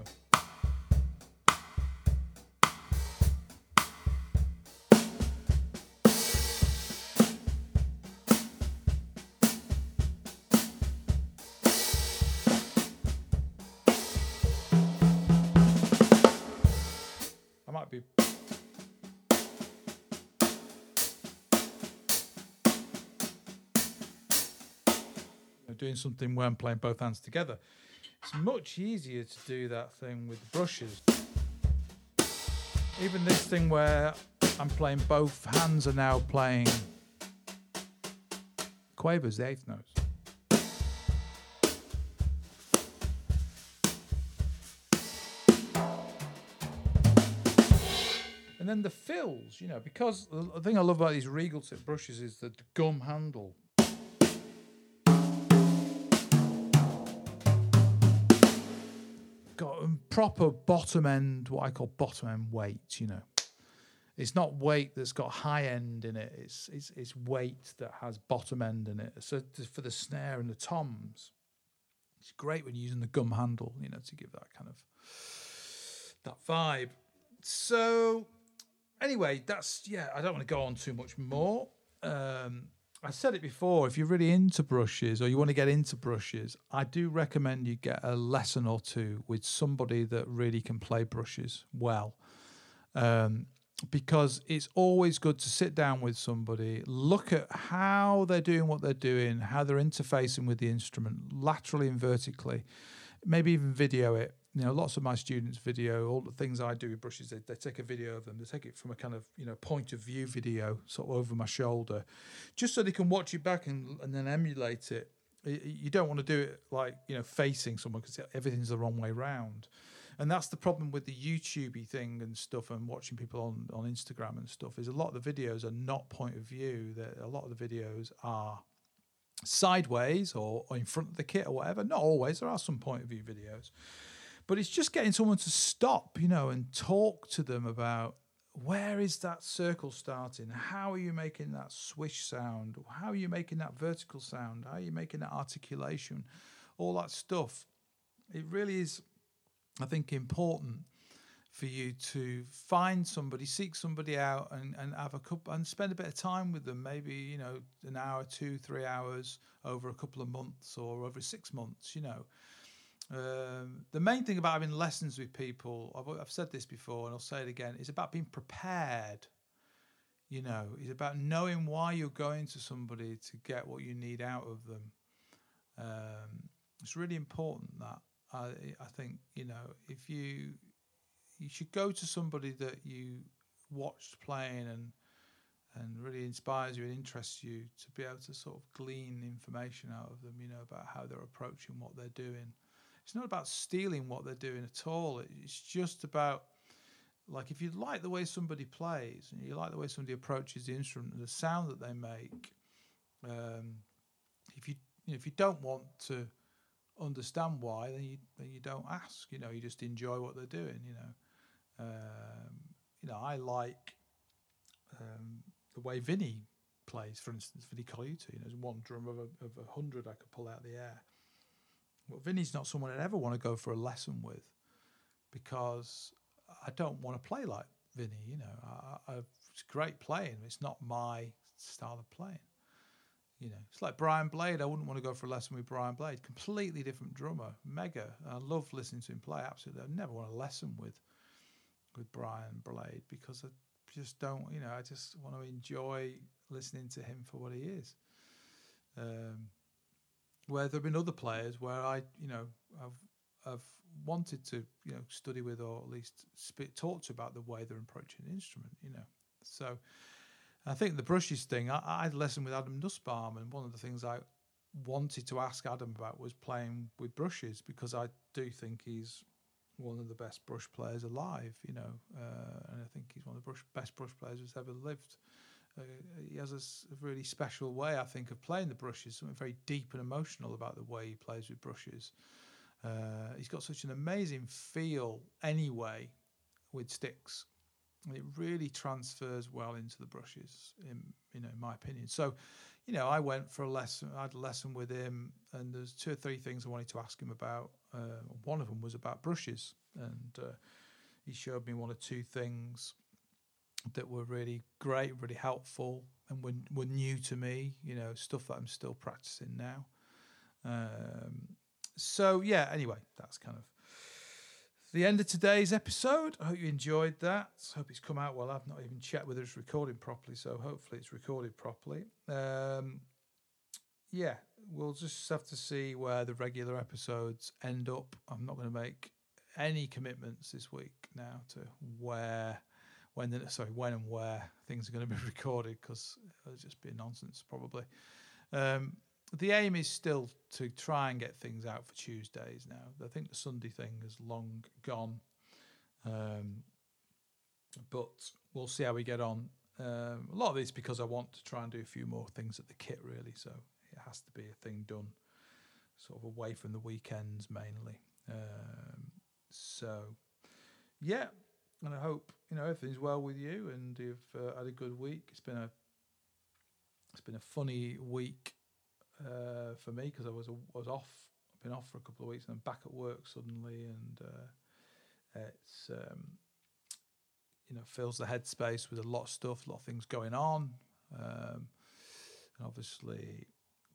Doing something where I'm playing both hands together. It's much easier to do that thing with brushes. Even this thing where I'm playing both hands are now playing quavers, the eighth notes. And then the fills, you know, because the thing I love about these regal tip brushes is the gum handle got proper bottom end, what I call bottom end weight. You know, it's not weight that's got high end in it. It's it's it's weight that has bottom end in it. So for the snare and the toms, it's great when you're using the gum handle. You know, to give that kind of that vibe. So anyway, that's yeah. I don't want to go on too much more. Um, I said it before. If you're really into brushes or you want to get into brushes, I do recommend you get a lesson or two with somebody that really can play brushes well. Um, because it's always good to sit down with somebody, look at how they're doing what they're doing, how they're interfacing with the instrument laterally and vertically, maybe even video it, you know, lots of my students video all the things I do with brushes. They, they take a video of them. They take it from a kind of you know point of view video, sort of over my shoulder, just so they can watch it back and and then emulate it. You don't want to do it like you know facing someone because everything's the wrong way round, and that's the problem with the YouTubey thing and stuff and watching people on on Instagram and stuff. Is a lot of the videos are not point of view. That a lot of the videos are sideways or, or in front of the kit or whatever. Not always. There are some point of view videos but it's just getting someone to stop, you know, and talk to them about where is that circle starting? How are you making that swish sound? How are you making that vertical sound? How are you making that articulation? All that stuff. It really is, I think, important for you to find somebody, seek somebody out, and, and have a couple and spend a bit of time with them. Maybe you know an hour, two, three hours over a couple of months or over six months. You know, um, the main thing about having lessons with people, I've, I've said this before and I'll say it again, is about being prepared. You know, it's about knowing why you're going to somebody to get what you need out of them. Um, it's really important that I, I think you know if you you should go to somebody that you watched playing and and really inspires you and interests you to be able to sort of glean information out of them, you know, about how they're approaching what they're doing it's not about stealing what they're doing at all. It's just about like if you like the way somebody plays and you like the way somebody approaches the instrument and the sound that they make, um, if you, you know, if you don't want to understand why, then you then you don't ask. You know, you just enjoy what they're doing. You know, um, you know, I like um, the way Vinnie plays, for instance, Vinnie Colaiuta. You know, there's one drum of a, of a hundred I could pull out the air. Well, Vinnie's not someone I'd ever want to go for a lesson with because I don't want to play like Vinnie. You know, I, I, it's great playing. but It's not my style of playing. You know, it's like Brian Blade. I wouldn't want to go for a lesson with Brian Blade. Completely different drummer, mega. I love listening to him play. Absolutely, I never want a lesson with with Brian Blade because I just don't. You know, I just want to enjoy listening to him for what he is. Um, where there have been other players where I, you know, I've I've wanted to, you know, study with or at least speak, talk to about the way they're approaching the instrument, you know. So I think the brushes thing, I, I had a lesson with Adam Nussbaum, and one of the things I wanted to ask Adam about was playing with brushes because I do think he's one of the best brush players alive, you know, uh, and I think he's one of the brush, best brush players who's ever lived. Uh, he has a, really special way, I think, of playing the brushes. Something very deep and emotional about the way he plays with brushes. Uh, he's got such an amazing feel, anyway, with sticks. And it really transfers well into the brushes, in you know, in my opinion. So, you know, I went for a lesson. I had a lesson with him, and there's two or three things I wanted to ask him about. Uh, one of them was about brushes, and uh, he showed me one or two things that were really great, really helpful, and were, were new to me. You know, stuff that I'm still practicing now. Um, so yeah. Anyway, that's kind of the end of today's episode. I hope you enjoyed that. I hope it's come out well. I've not even checked whether it's recording properly, so hopefully it's recorded properly. Um, yeah, we'll just have to see where the regular episodes end up. I'm not going to make any commitments this week now to where when the, sorry when and where things are going to be recorded because it'll just be nonsense probably. Um, the aim is still to try and get things out for Tuesdays now. I think the Sunday thing is long gone, um, but we'll see how we get on. Um, a lot of it's because I want to try and do a few more things at the kit, really. So it has to be a thing done sort of away from the weekends mainly. Um, so yeah, and I hope you know everything's well with you and you've uh, had a good week. It's been a it's been a funny week uh, for me because I was I was off. I've been off for a couple of weeks and I'm back at work suddenly, and uh, it's um, you know fills the headspace with a lot of stuff, a lot of things going on, um, and obviously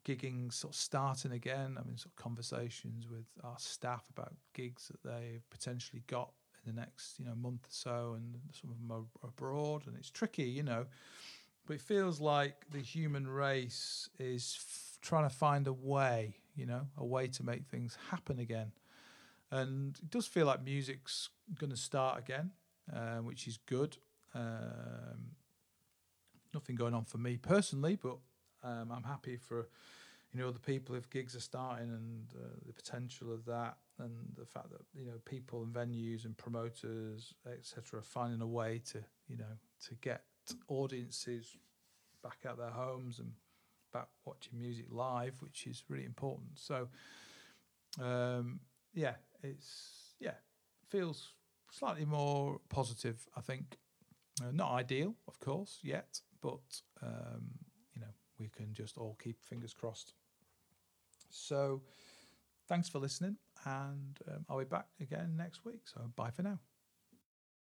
gigging sort of starting again. I mean, sort of conversations with our staff about gigs that they've potentially got the next you know month or so, and some of them are abroad, and it's tricky, you know. But it feels like the human race is f- trying to find a way, you know, a way to make things happen again. and it does feel like music's going to start again, uh, which is good. Um, nothing going on for me personally, but um, I'm happy for you know the people if gigs are starting and uh, the potential of that, and the fact that you know people and venues and promoters etc. are finding a way to you know to get audiences back at their homes and back watching music live, which is really important. So, um, yeah, it's yeah feels slightly more positive. I think uh, not ideal, of course, yet, but um, you know we can just all keep fingers crossed. So, thanks for listening, and um, I'll be back again next week. So, bye for now.